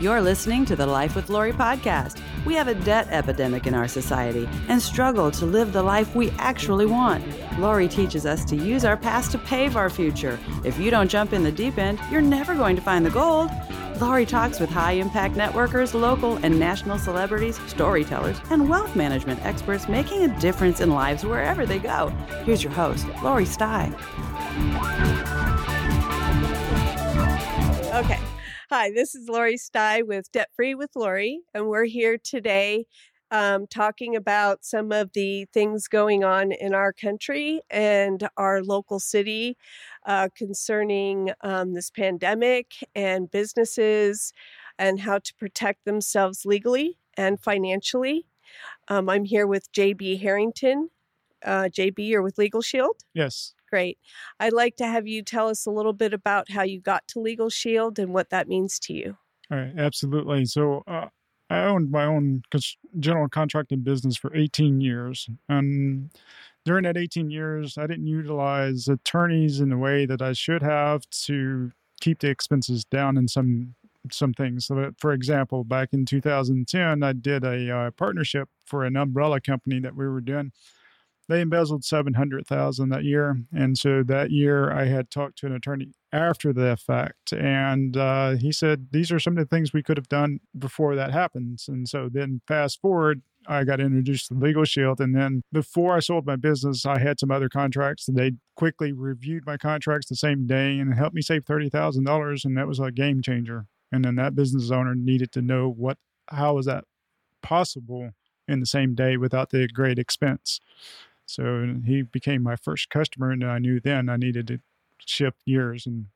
You're listening to the Life with Lori podcast. We have a debt epidemic in our society and struggle to live the life we actually want. Lori teaches us to use our past to pave our future. If you don't jump in the deep end, you're never going to find the gold. Lori talks with high impact networkers, local and national celebrities, storytellers, and wealth management experts making a difference in lives wherever they go. Here's your host, Lori Stye. Okay. Hi, this is Lori Stye with Debt Free with Lori, and we're here today um, talking about some of the things going on in our country and our local city uh, concerning um, this pandemic and businesses and how to protect themselves legally and financially. Um, I'm here with JB Harrington. Uh, JB, you're with Legal Shield? Yes. Great. I'd like to have you tell us a little bit about how you got to Legal Shield and what that means to you. All right, absolutely. So uh, I owned my own general contracting business for 18 years. And during that 18 years, I didn't utilize attorneys in the way that I should have to keep the expenses down in some some things. So, for example, back in 2010, I did a uh, partnership for an umbrella company that we were doing they embezzled 700,000 that year. And so that year I had talked to an attorney after the fact and uh, he said these are some of the things we could have done before that happens. And so then fast forward I got introduced to Legal Shield. And then before I sold my business, I had some other contracts. They quickly reviewed my contracts the same day and helped me save $30,000. And that was a game changer. And then that business owner needed to know what, how was that possible in the same day without the great expense. So he became my first customer, and I knew then I needed to shift gears and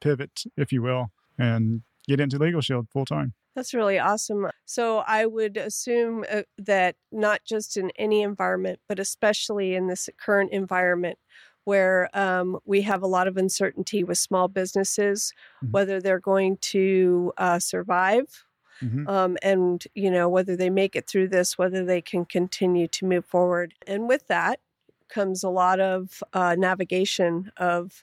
pivot, if you will, and get into Legal Shield full time. That's really awesome. So I would assume uh, that not just in any environment, but especially in this current environment where um, we have a lot of uncertainty with small businesses, mm-hmm. whether they're going to uh, survive mm-hmm. um, and you know whether they make it through this whether they can continue to move forward. And with that comes a lot of uh, navigation of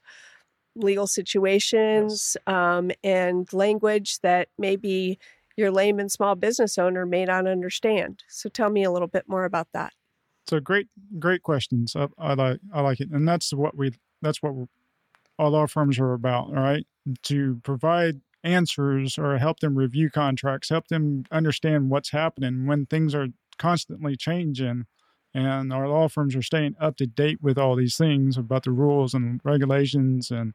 legal situations yes. um, and language that maybe your layman small business owner may not understand. So tell me a little bit more about that. So great great questions. I, I like i like it. And that's what we that's what all our firms are about all right? To provide answers or help them review contracts, help them understand what's happening when things are constantly changing. And our law firms are staying up to date with all these things about the rules and regulations and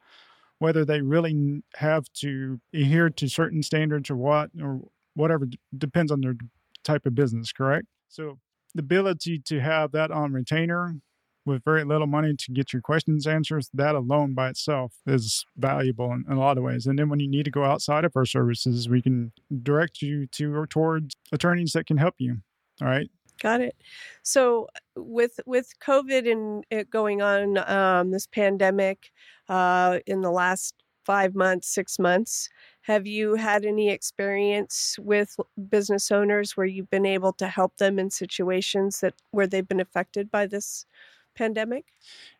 whether they really have to adhere to certain standards or what, or whatever depends on their type of business, correct? So the ability to have that on retainer with very little money to get your questions answered, that alone by itself is valuable in, in, a lot of ways. And then when you need to go outside of our services, we can direct you to or towards attorneys that can help you. All right. Got it. So with with COVID and it going on, um, this pandemic uh, in the last five months, six months, have you had any experience with business owners where you've been able to help them in situations that where they've been affected by this pandemic?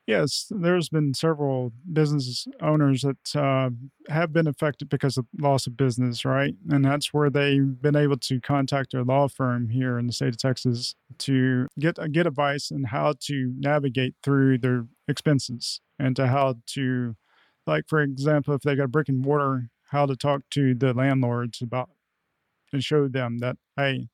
Yes, there's been several business owners that uh, have been affected because of loss of business, right? And that's where they've been able to contact their law firm here in the state of Texas to get get advice on how to navigate through their expenses and to how to, like for example, if they got brick and mortar, how to talk to the landlords about and show them that hey,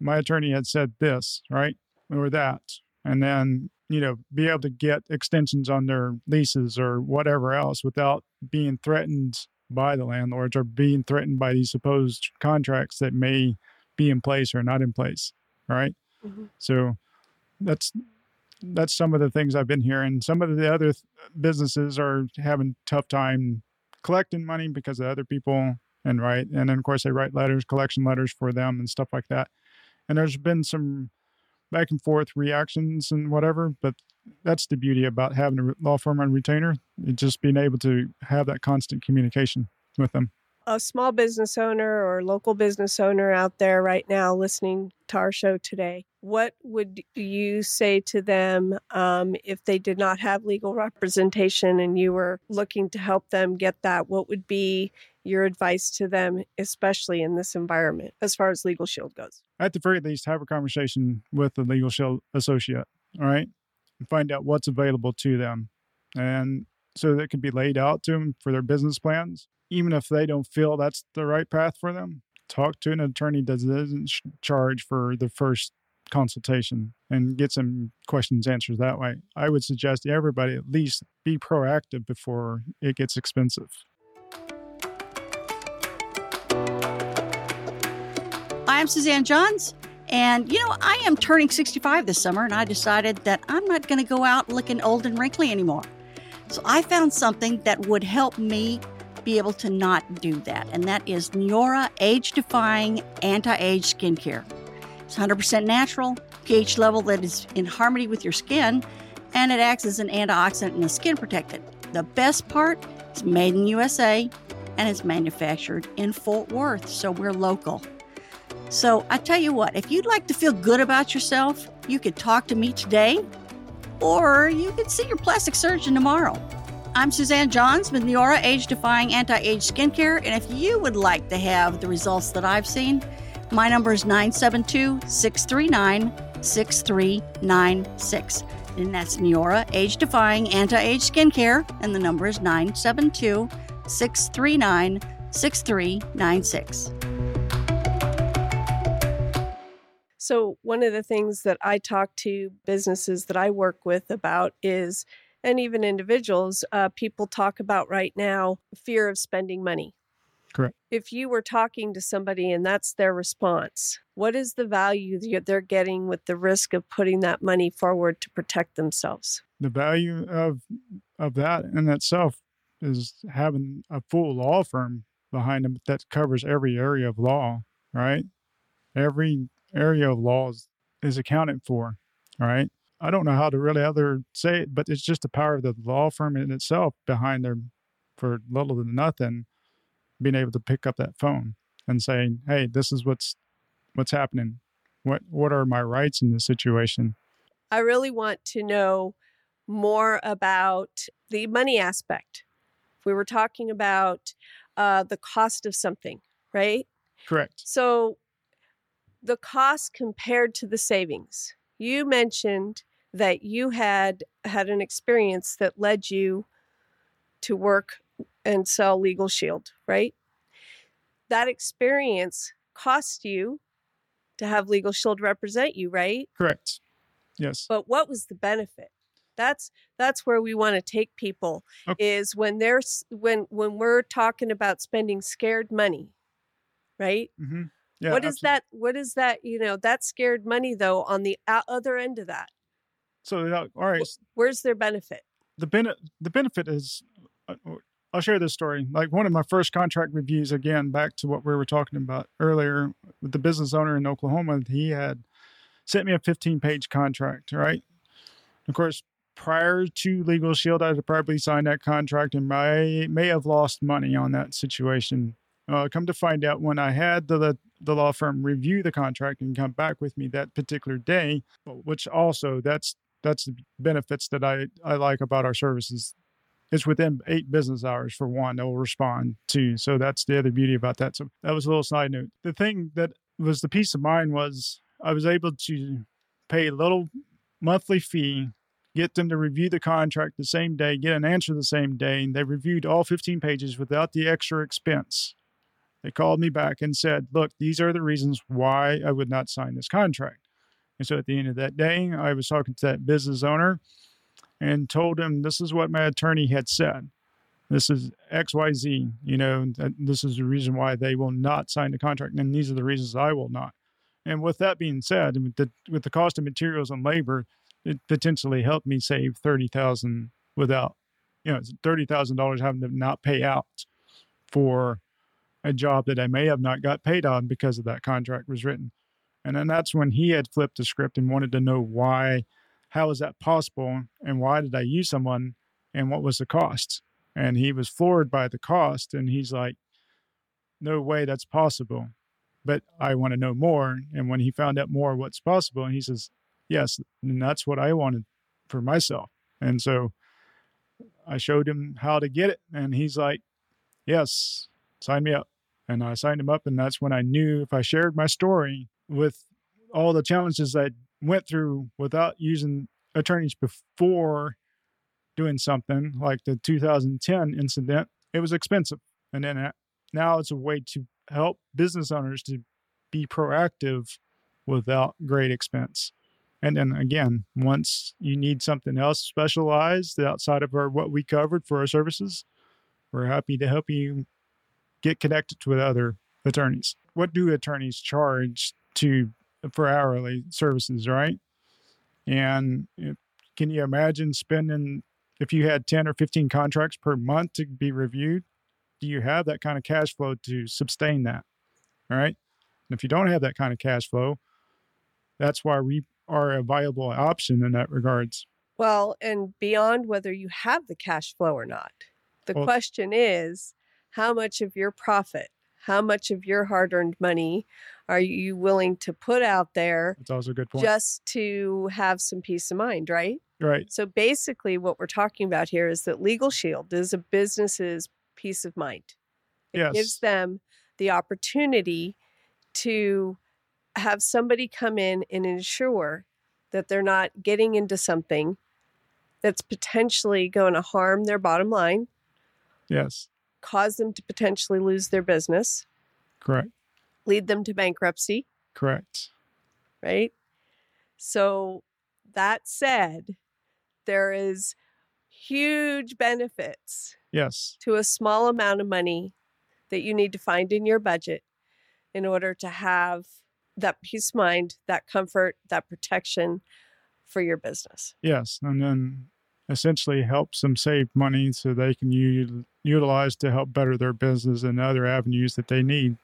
my attorney had said this, right, or that, and then you know, be able to get extensions on their leases or whatever else without being threatened by the landlords or being threatened by these supposed contracts that may be in place or not in place. Right. Mm-hmm. So that's that's some of the things I've been hearing. Some of the other th- businesses are having tough time collecting money because of other people and right. And then of course they write letters, collection letters for them and stuff like that. And there's been some back and forth reactions and whatever. But that's the beauty about having a law firm on retainer, just being able to have that constant communication with them. A small business owner or local business owner out there right now listening to our show today, what would you say to them um, if they did not have legal representation and you were looking to help them get that? What would be your advice to them, especially in this environment, as far as Legal Shield goes? At the very least, have a conversation with the Legal Shield associate, all right, and find out what's available to them. And so that can be laid out to them for their business plans even if they don't feel that's the right path for them, talk to an attorney that doesn't charge for the first consultation and get some questions answered that way. I would suggest everybody at least be proactive before it gets expensive. I'm Suzanne Johns. And, you know, I am turning 65 this summer, and I decided that I'm not going to go out looking old and wrinkly anymore. So I found something that would help me be able to not do that, and that is Neora Age Defying Anti Age Skincare. It's 100% natural, pH level that is in harmony with your skin, and it acts as an antioxidant and a skin protectant. The best part it's made in USA and it's manufactured in Fort Worth, so we're local. So I tell you what, if you'd like to feel good about yourself, you could talk to me today, or you could see your plastic surgeon tomorrow. I'm Suzanne Johns with Neora Age Defying Anti Age Skincare. And if you would like to have the results that I've seen, my number is 972 639 6396. And that's Neora Age Defying Anti Age Skincare. And the number is 972 639 6396. So, one of the things that I talk to businesses that I work with about is and even individuals, uh, people talk about right now fear of spending money. Correct. If you were talking to somebody and that's their response, what is the value that they're getting with the risk of putting that money forward to protect themselves? The value of of that in itself is having a full law firm behind them that covers every area of law, right? Every area of law is, is accounted for, right? I don't know how to really other say it, but it's just the power of the law firm in itself behind there for little than nothing, being able to pick up that phone and saying, "Hey, this is what's what's happening. What what are my rights in this situation?" I really want to know more about the money aspect. If we were talking about uh, the cost of something, right? Correct. So the cost compared to the savings. You mentioned that you had had an experience that led you to work and sell Legal Shield, right? That experience cost you to have Legal Shield represent you, right? Correct. Yes. But what was the benefit? That's that's where we want to take people okay. is when there's when when we're talking about spending scared money, right? Mm-hmm. Yeah, what is absolutely. that? What is that? You know, that scared money though on the other end of that so, uh, all right. Where's their benefit? The benefit the benefit is uh, I'll share this story. Like one of my first contract reviews, again, back to what we were talking about earlier with the business owner in Oklahoma, he had sent me a 15 page contract, right? Of course, prior to Legal Shield, I had probably signed that contract and I may have lost money on that situation. Uh, come to find out, when I had the the law firm review the contract and come back with me that particular day, which also that's that's the benefits that I, I like about our services. It's within eight business hours for one, they'll respond to. So that's the other beauty about that. So that was a little side note. The thing that was the peace of mind was I was able to pay a little monthly fee, get them to review the contract the same day, get an answer the same day, and they reviewed all 15 pages without the extra expense. They called me back and said, Look, these are the reasons why I would not sign this contract. And so at the end of that day, I was talking to that business owner and told him this is what my attorney had said. This is XYZ, you know, this is the reason why they will not sign the contract. And these are the reasons I will not. And with that being said, with the, cost of materials and labor, it potentially helped me save 30000 without, you know, $30,000 having to not pay out for a job that I may have not got paid on because of that contract was written. And then that's when he had flipped the script and wanted to know why, how is that possible? And why did I use someone? And what was the cost? And he was floored by the cost. And he's like, no way that's possible, but I want to know more. And when he found out more what's possible, and he says, yes, and that's what I wanted for myself. And so I showed him how to get it, and he's like, yes, sign me up. And I signed him up, and that's when I knew if I shared my story with all the challenges I went through without using attorneys before doing something like the 2010 incident, it was expensive. And then uh, now it's a way to help business owners to be proactive without great expense. And then again, once you need something else specialized outside of our, what we covered for our services, we're happy to help you get connected with other attorneys. What do attorneys charge to for hourly services, right? And can you imagine spending if you had 10 or 15 contracts per month to be reviewed? Do you have that kind of cash flow to sustain that? All right. And if you don't have that kind of cash flow, that's why we are a viable option in that regards. Well, and beyond whether you have the cash flow or not, the Well- question is how much of your profit, how much of your hard earned money are you willing to put out there That's also a good point. just to have some peace of mind, right? right. So basically, what we're talking about here is that Legal Shield is a business's peace of mind. It Yes. gives them the opportunity to have somebody come in and ensure that they're not getting into something that's potentially going to harm their bottom line, Yes. cause them to potentially lose their business, Correct. Lead them to bankruptcy, Correct. right? So that said, there is huge benefits Yes. to a small amount of money that you need to find in your budget in order to have that peace of mind, that comfort, that protection for your business. Yes. And then essentially helps them save money so they can u- utilize to help better their business and other avenues that they need,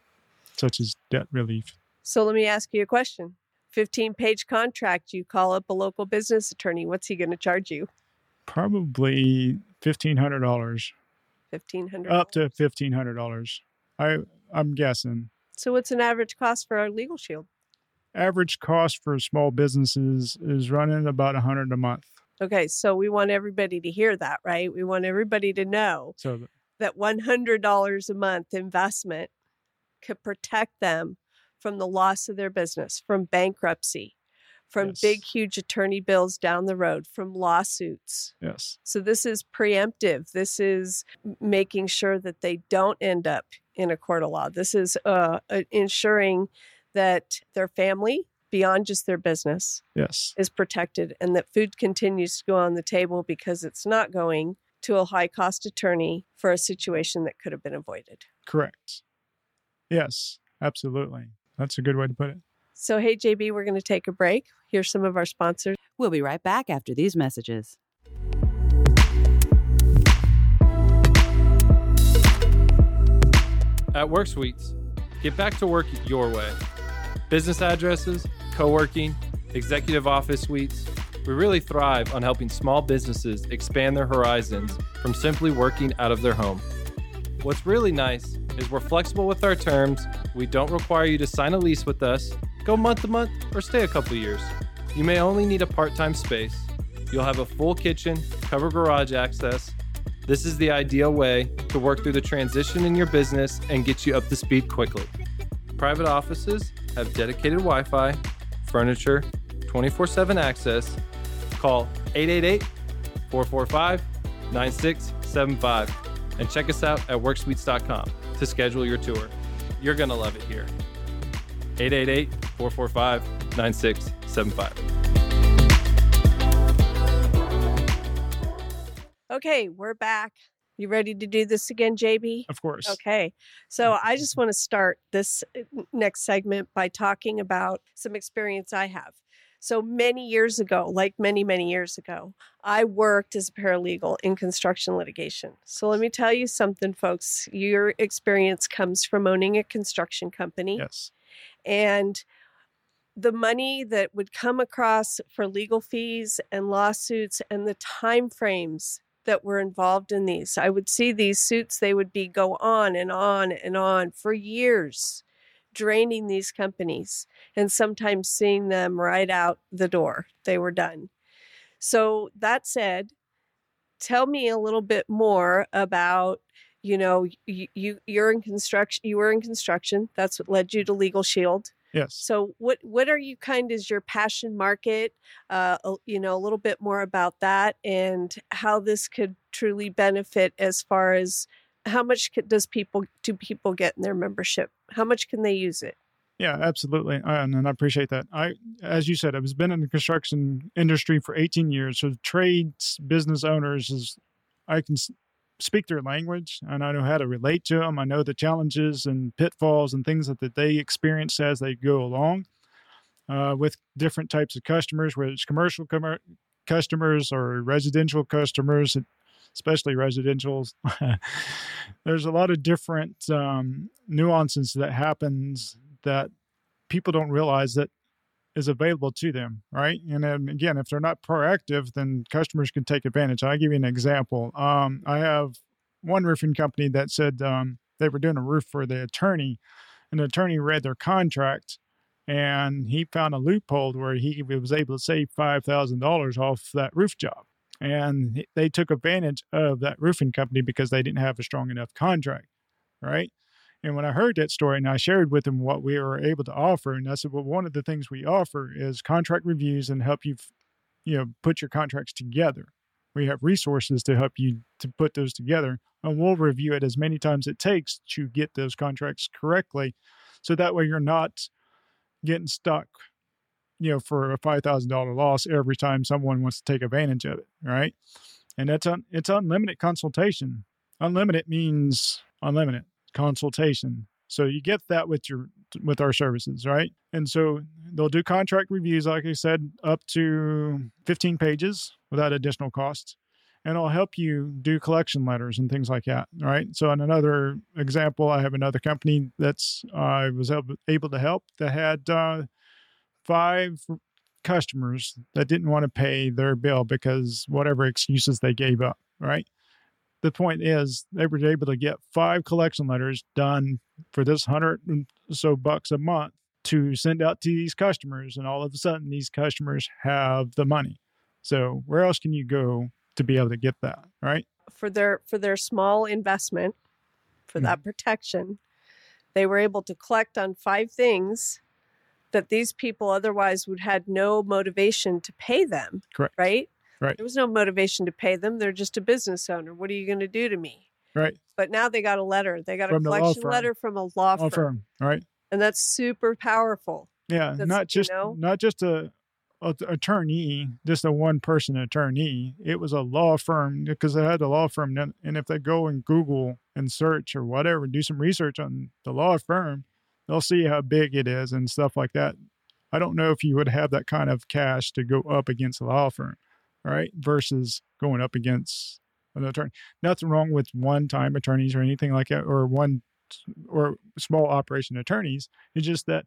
such as debt relief. So let me ask you a question. 15 page contract, you call up a local business attorney. What's he going to charge you? Probably fifteen hundred dollars, $1,500? up to fifteen hundred dollars. I I'm guessing. So what's an average cost for our legal shield? Average cost for small businesses is running about a hundred a month. Okay, so we want everybody to hear that, right? We want everybody to know So that $100 a month investment could protect them from the loss of their business, from bankruptcy, from big, huge attorney bills down the road, from lawsuits. yes, So this is preemptive. This is making sure that they don't end up in a court of law. This is uh, uh, ensuring that their family, beyond just their business, yes, is protected and that food continues to go on the table because it's not going to a high cost attorney for a situation that could have been avoided. correct. Yes, absolutely. That's a good way to put it. So, hey, JB, we're going to take a break. Here's some of our sponsors. We'll be right back after these messages. At Work Suites, get back to work your way. Business addresses, co working, executive office suites. We really thrive on helping small businesses expand their horizons from simply working out of their home. What's really nice is we're flexible with our terms. We don't require you to sign a lease with us, go month to month, or stay a couple years. You may only need a part time space. You'll have a full kitchen, covered garage access, this is the ideal way to work through the transition in your business and get you up to speed quickly. Private offices have dedicated Wi Fi, furniture, 24 7 access. Call 888 445 9675 and check us out at worksuites.com to schedule your tour. You're going to love it here. 888 445 9675. Okay, we're back. You ready to do this again, JB? Of course. Okay. So I just want to start this uh, next segment by talking about some experience I have. So many years ago, like many, many years ago, I worked as a paralegal in construction litigation. So let me tell you something, folks. Your experience comes from owning a construction company Yes. and the money that would come across for legal fees and lawsuits and the time frames that were involved in these. I would see these suits, they would be go on and on and on for years, draining these companies and sometimes seeing them right out the door. They were done. So, that said, tell me a little bit more about you know you, you you're in construction you were in construction that's what led you to legal shield Yes. so what what are you kind is your passion market uh you know a little bit more about that and how this could truly benefit as far as how much could, does people do people get in their membership how much can they use it Yeah, absolutely, and, and I appreciate that. I, as you said, I've been in the construction industry for 18 years. So trades business owners is, I can speak their language, and I know how to relate to them. I know the challenges and pitfalls and things that, that they experience as they go along uh, with different types of customers, whether it's commercial commer- customers or residential customers, especially residentials. There's a lot of different um, nuances that happens that people don't realize that is available to them, right? And then again, if they're not proactive, then customers can take advantage. I'll give you an example. Um, I have one roofing company that said um, they were doing a roof for the attorney, and the attorney read their contract, and he found a loophole where he was able to save five thousand dollars off that roof job, and they took advantage of that roofing company because they didn't have a strong enough contract, right? And when I heard that story and I shared with them what we were able to offer, and I said, well, one of the things we offer is contract reviews and help you, you know, put your contracts together. We have resources to help you to put those together, and we'll review it as many times it takes to get those contracts correctly, so that way you're not getting stuck, you know, for a five thousand dollar loss every time someone wants to take advantage of it, right? And that's un- it's unlimited consultation. Unlimited means unlimited consultation. So you get that with your with our services, right? And so they'll do contract reviews, like I said, up to 15 pages without additional costs. And it'll help you do collection letters and things like that, right? So, in another example, I have another company that's uh, I was able to help that had uh, five customers that didn't want to pay their bill because whatever excuses they gave up, right? the point is they were able to get five collection letters done for this hundred and so bucks a month to send out to these customers and all of a sudden these customers have the money. So where else can you go to be able to get that right? For their for their small investment for hmm. that protection they were able to collect on five things that these people otherwise would had no motivation to pay them Correct. right? Right. there was no motivation to pay them. They're just a business owner. What are you going to do to me? Right. But now they got a letter. They got From a collection letter from a law all firm. firm right. And that's super powerful. Yeah That's- not you just know? not just a, a attorney just a one person attorney. It was a law firm because they had a law firm and and if they go and google and search or whatever do some research on the law firm they'll see how big it is and stuff like that. I don't know if you would have that kind of cash to go up against a law firm right versus going up against an attorney. Nothing wrong with one time attorneys or anything like that or one or small operation attorneys. It's just that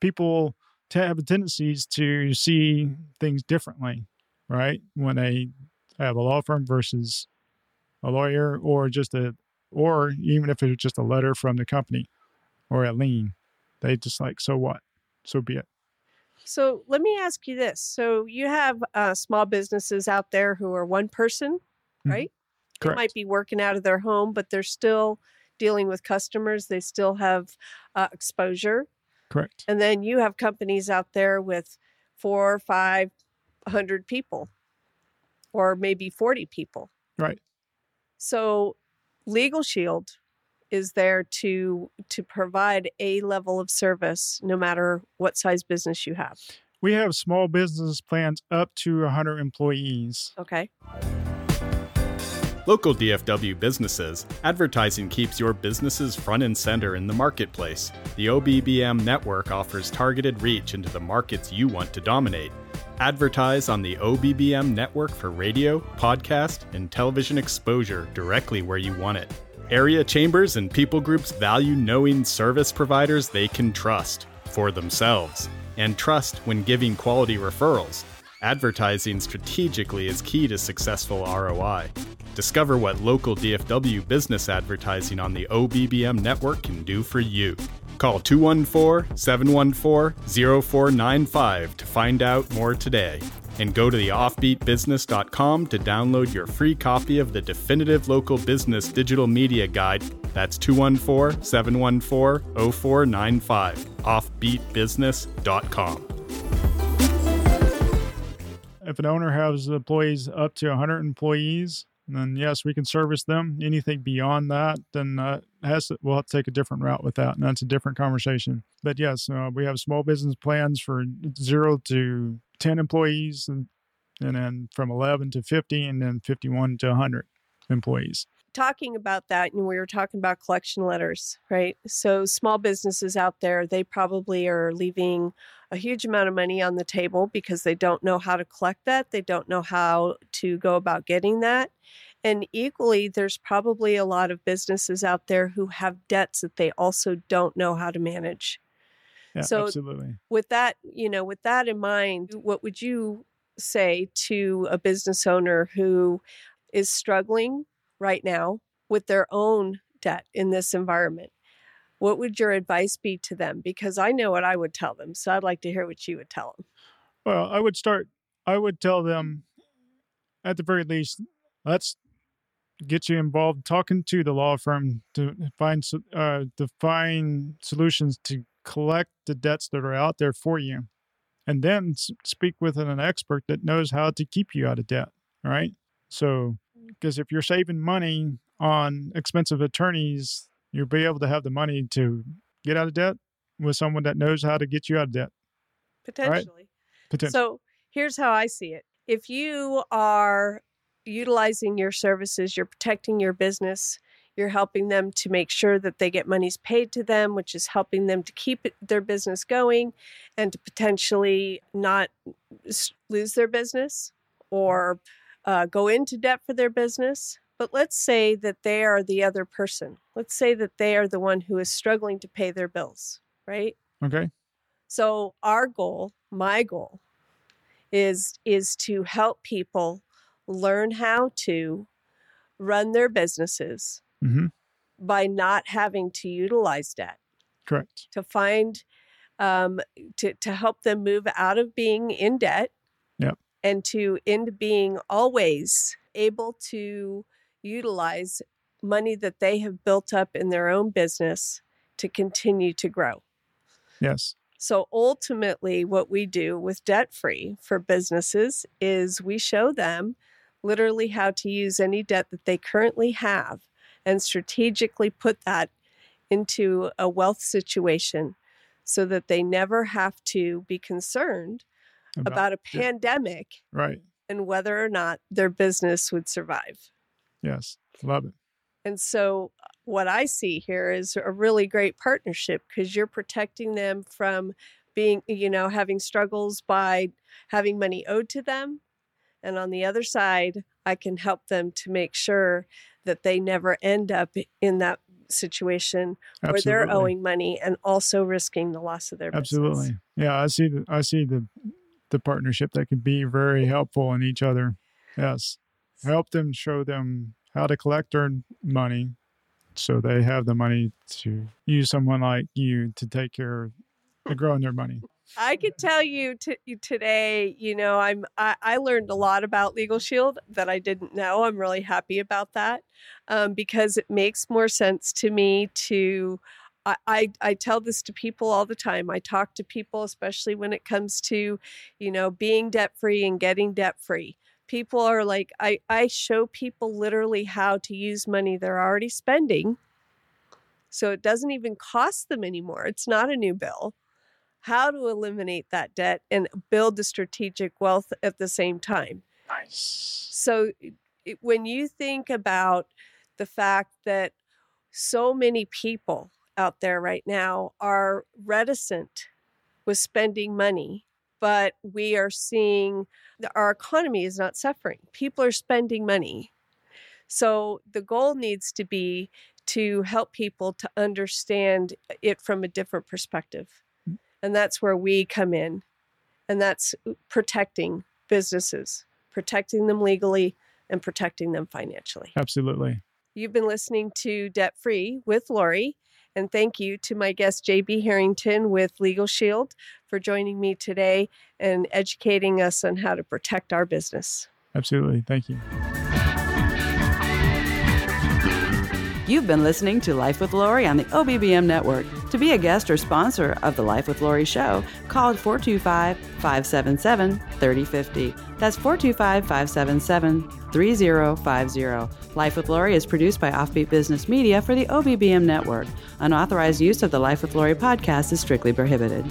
people have tendencies to see things differently, right? When they have a law firm versus a lawyer, or just a, or even if it's just a letter from the company or a lien, they just like, so what? So be it. so let me ask you this so you have uh, small businesses out there who are one person Mhm. right they Correct. might be working out of their home but they're still dealing with customers they still have uh, exposure Correct. and then you have companies out there with four or five hundred people or maybe 40 people Right. so legal shield is there to to provide a level of service no matter what size business you have We have small business plans up to 100 employees. okay Local DFW businesses, advertising keeps your businesses front and center in the marketplace. The OBBM network offers targeted reach into the markets you want to dominate. Advertise on the OBBM network for radio, podcast, and television exposure directly where you want it. Area chambers and people groups value knowing service providers they can trust for themselves and trust when giving quality referrals. Advertising strategically is key to successful ROI. Discover what local DFW business advertising on the OBBM network can do for you. Call 214 714 0495 to find out more today. And go to theoffbeatbusiness.com to download your free copy of the definitive local business digital media guide. That's 214 714 0495. Offbeatbusiness.com. If an owner has employees up to 100 employees, then yes, we can service them. Anything beyond that, then uh, has to, we'll have to take a different route with that, and that's a different conversation. But yes, uh, we have small business plans for zero to 10 employees, and, and then from 11 to 50, and then 51 to 100 employees. Talking about that, and we were talking about collection letters, right? So, small businesses out there, they probably are leaving a huge amount of money on the table because they don't know how to collect that. They don't know how to go about getting that. And equally, there's probably a lot of businesses out there who have debts that they also don't know how to manage. Yeah, So- absolutely. With that, you know, with that in mind, what would you say to a business owner who is struggling right now with their own debt in this environment? What would your advice be to them? Because I know what I would tell them. So I'd like to hear what you would tell them. Well, I would start. I would tell them, at the very least, let's get you involved talking to the law firm to find uh, to find solutions to collect the debts that are out there for you, and then speak with an expert that knows how to keep you out of debt. All right. So, because if you're saving money on expensive attorneys, you'll be able to have the money to get out of debt with someone that knows how to get you out of debt. Potentially. Potentially. So here's how I see it. If you are utilizing your services, you're protecting your business, you're helping them to make sure that they get monies paid to them, which is helping them to keep their business going and to potentially not lose their business or uh, go into debt for their business. But let's say that they are the other person. Let's say that they are the one who is struggling to pay their bills, right? okay. So our goal, my goal, is is to help people learn how to run their businesses hmm by not having to utilize debt. Correct. To find um, to to help them move out of being in debt, Yep. and to into being always able to utilize money that they have built up in their own business to continue to grow. Yes. So ultimately, what we do with debt free for businesses is we show them literally how to use any debt that they currently have and strategically put that into a wealth situation so that they never have to be concerned about, a debt. pandemic Right. and whether or not their business would survive. Yes. Love it. And so, what I see here is a really great partnership because you're protecting them from being, you know, having struggles by having money owed to them. And on the other side, I can help them to make sure that they never end up in that situation where they're owing money and also risking the loss of their business. Absolutely. Yeah. I see the I see the the partnership that can be very helpful in each other. Yes. Help them show them how to collect their money so they have the money to use someone like you to take care of growing their money. I could tell you t- you today, you know, I'm I, I learned a lot about Legal Shield that I didn't know. I'm really happy about that um, because it makes more sense to me to. I, I, I tell this to people all the time. I talk to people, especially when it comes to, you know, being debt free and getting debt free. People are like, I, I show people literally how to use money they're already spending. So it doesn't even cost them anymore. It's not a new bill how to eliminate that debt and build the strategic wealth at the same time. Nice. So, it, when you think about the fact that so many people out there right now are reticent with spending money, but we are seeing that our economy is not suffering. People are spending money. So, the goal needs to be to help people to understand it from a different perspective. And that's where we come in. And that's protecting businesses, protecting them legally, and protecting them financially. Absolutely. You've been listening to Debt Free with Lori. And thank you to my guest, JB Harrington with Legal Shield, for joining me today and educating us on how to protect our business. Absolutely. Thank you. You've been listening to Life with Lori on the OBBM network. To be a guest or sponsor of the Life with Lori show, call 425 577 3050. That's 425 577 3050. Life with Lori is produced by Offbeat Business Media for the OBBM network. Unauthorized use of the Life with Lori podcast is strictly prohibited.